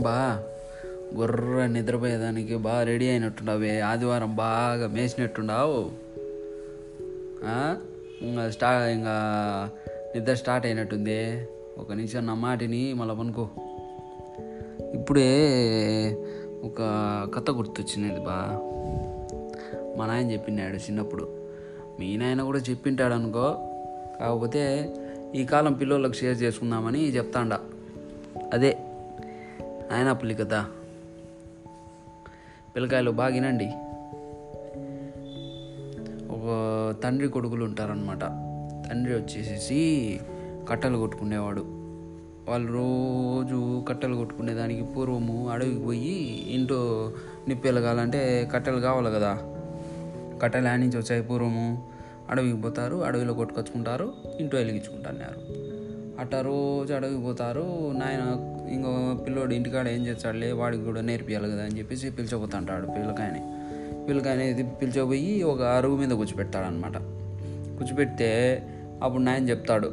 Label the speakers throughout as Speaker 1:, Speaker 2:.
Speaker 1: బా? గుర్ర నిద్రపోయేదానికి బాగా రెడీ అయినట్టుండవే ఆదివారం బాగా మేసినట్టుండవు ఇంకా స్టా ఇంకా నిద్ర స్టార్ట్ అయినట్టుంది. ఒక నిమిషం నా మాటిని మళ్ళీ పనుకో. ఇప్పుడే ఒక కథ గుర్తొచ్చినది బా. మా నాయన చెప్పినాడు చిన్నప్పుడు. మీ నాయన కూడా చెప్పింటాడు అనుకో కాకపోతే ఈ కాలం పిల్లలకు షేర్ చేసుకుందామని చెప్తాండ. అదే ఆయన పుల్లి కదా. పిల్లకాయలు బాగా వినండి. ఒక తండ్రి కొడుకులు ఉంటారనమాట తండ్రి వచ్చేసేసి కట్టలు కొట్టుకునేవాడు. వాళ్ళు రోజు కట్టెలు కొట్టుకునే దానికి పూర్వము అడవికి పోయి ఇంట్లో నిప్పు కావాలంటే కట్టెలు కావాలి కదా. కట్టెలు ఆడ నుంచి వచ్చాయి పూర్వము. అడవికి పోతారు అడవిలో కొట్టుకొచ్చుకుంటారు ఇంట్లో వెలిగించుకుంటున్నారు అట్లా రోజు అడిగిపోతారు నాయన ఇంకో పిల్లోడు ఇంటికాడ ఏం చేస్తాడులే వాడికి కూడా నేర్పియాలి కదా అని చెప్పేసి పిలిచిపోతుంటాడు పిల్లకాయని. పిల్లకాయని పిలిచిపోయి ఒక అరుగు మీద కూర్చోపెడతాడు అనమాట కూర్చోపెడితే అప్పుడు నాయన చెప్తాడు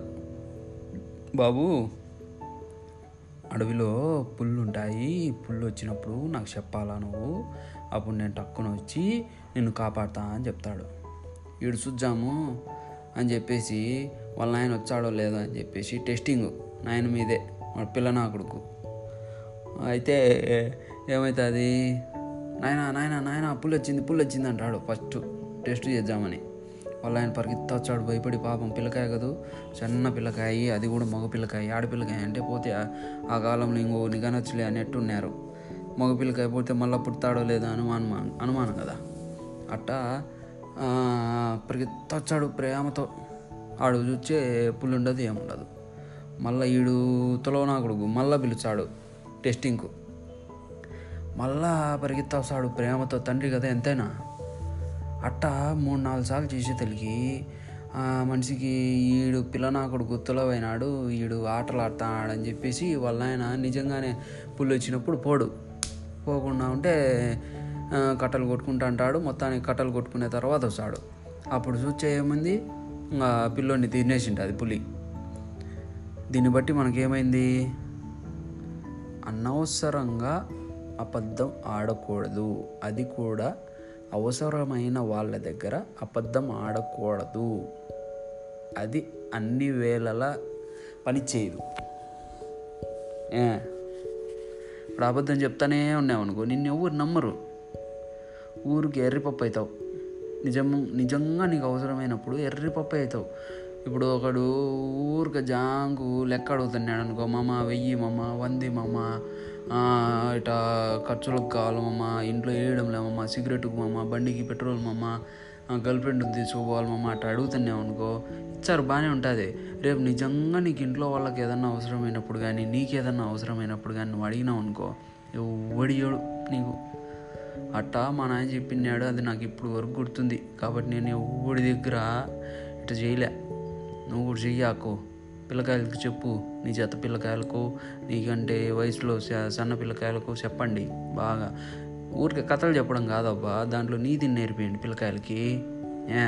Speaker 1: బాబు అడవిలో పుల్లు ఉంటాయి పుల్లు వచ్చినప్పుడు నాకు చెప్పాలా నువ్వు? అప్పుడు నేను టక్కున వచ్చి నిన్ను కాపాడుతా అని చెప్తాడు. ఈడు చూద్దాము అని చెప్పేసి వాళ్ళ నాయన వచ్చాడో లేదో అని చెప్పేసి టెస్టింగ్ నాయన మీదే వాడు పిల్ల నా కొడుకు. అయితే ఏమవుతుంది నాయన నాయన నాయన పుల్ వచ్చింది పుల్ వచ్చింది అంటాడు ఫస్ట్ టెస్ట్ చేద్దామని. వాళ్ళ ఆయన పరిగెత్తా వచ్చాడు భయపడి పాపం పిల్లకాయ కదూ చిన్న పిల్లకాయ అది కూడా మగ పిల్లకాయ ఆడపిల్లకాయ అంటే పోతే ఆ- కాలంలో ఇంకో నిగనొచ్చులే అన్నట్టు ఉన్నారు మగ పిల్లకాయ పోతే మళ్ళీ పుడతాడో లేదో అనుమానం అనుమానం కదా. అట్టా ఆ, వచ్చాడు ప్రేమతో ఆడు చూచే పుల్లుండదు ఏముండదు. మళ్ళీ ఈడు తులవనా కొడుకు మళ్ళీ పిలిచాడు టెస్టింగ్కు. మళ్ళా పరిగెత్తా వస్తాడు ప్రేమతో తండ్రి కదా ఎంతైనా? అట్టా మూడు నాలుగు సార్లు చేసే తెలికి ఆ మనిషికి ఈడు పిల్లనా కొడుకు తులవైనాడు ఈడు ఆటలు ఆడుతున్నాడని చెప్పేసి వాళ్ళ ఆయన నిజంగానే పుల్లు వచ్చినప్పుడు పోడు. పోకుండా ఉంటే కట్టలు కొట్టుకుంటా అంటాడు. మొత్తానికి కట్టలు కొట్టుకునే తర్వాత వస్తాడు. అప్పుడు చూచే ఏముంది? పిల్లోని పిల్లోని తినేసింటుంది పులి. దీన్ని బట్టి మనకేమైంది? అనవసరంగా అబద్ధం ఆడకూడదు. అది కూడా అవసరమైన వాళ్ళ దగ్గర అబద్ధం ఆడకూడదు. అది అన్ని వేళలా పనిచేయదు ఏ? ఇప్పుడు అబద్ధం చెప్తానే ఉన్నామనుకో నిన్ను ఎవరు నమ్మరు? ఊరికి ఎర్రిపప్పు అవుతావు నిజం నిజంగా నీకు అవసరమైనప్పుడు ఎర్రిపప్పు అవుతావు ఇప్పుడు ఒకడు ఊరికి జాంగు లెక్క అడుగుతున్నాడు అనుకో మామ వెయ్యి మామ వంది మామ ఇట ఖర్చులకు కావాలి మామ ఇంట్లో వేయడం లేమమ్మ సిగరెట్కు మామ బండికి పెట్రోల్ మామ గర్ల్ ఫ్రెండ్ తీసుకోవాలి మామ అట్లా అడుగుతున్నావు అనుకో ఇచ్చారు బాగానే ఉంటుంది. రేపు నిజంగా నీకు ఇంట్లో వాళ్ళకి ఏదన్నా అవసరమైనప్పుడు కానీ నీకు ఏదన్నా అవసరమైనప్పుడు కానీ నువ్వు అడిగినావు అనుకో ఎవడియోడు నీకు అట్టా మా నాయన చెప్పినాడు అది నాకు ఇప్పుడు వరకు గుర్తుంది. కాబట్టి నేను ఎవడి దగ్గర ఇట్లా చేయలే. నువ్వు కూడా చెయ్యాకు పిల్లకాయలకు చెప్పు. నీ జత పిల్లకాయలకు నీకంటే వయసులో సన్న పిల్లకాయలకు చెప్పండి బాగా. ఊరికే కథలు చెప్పడం కాదబ్బా. దాంట్లో నీతిని నేర్పియండి పిల్లకాయలకి. ఏ?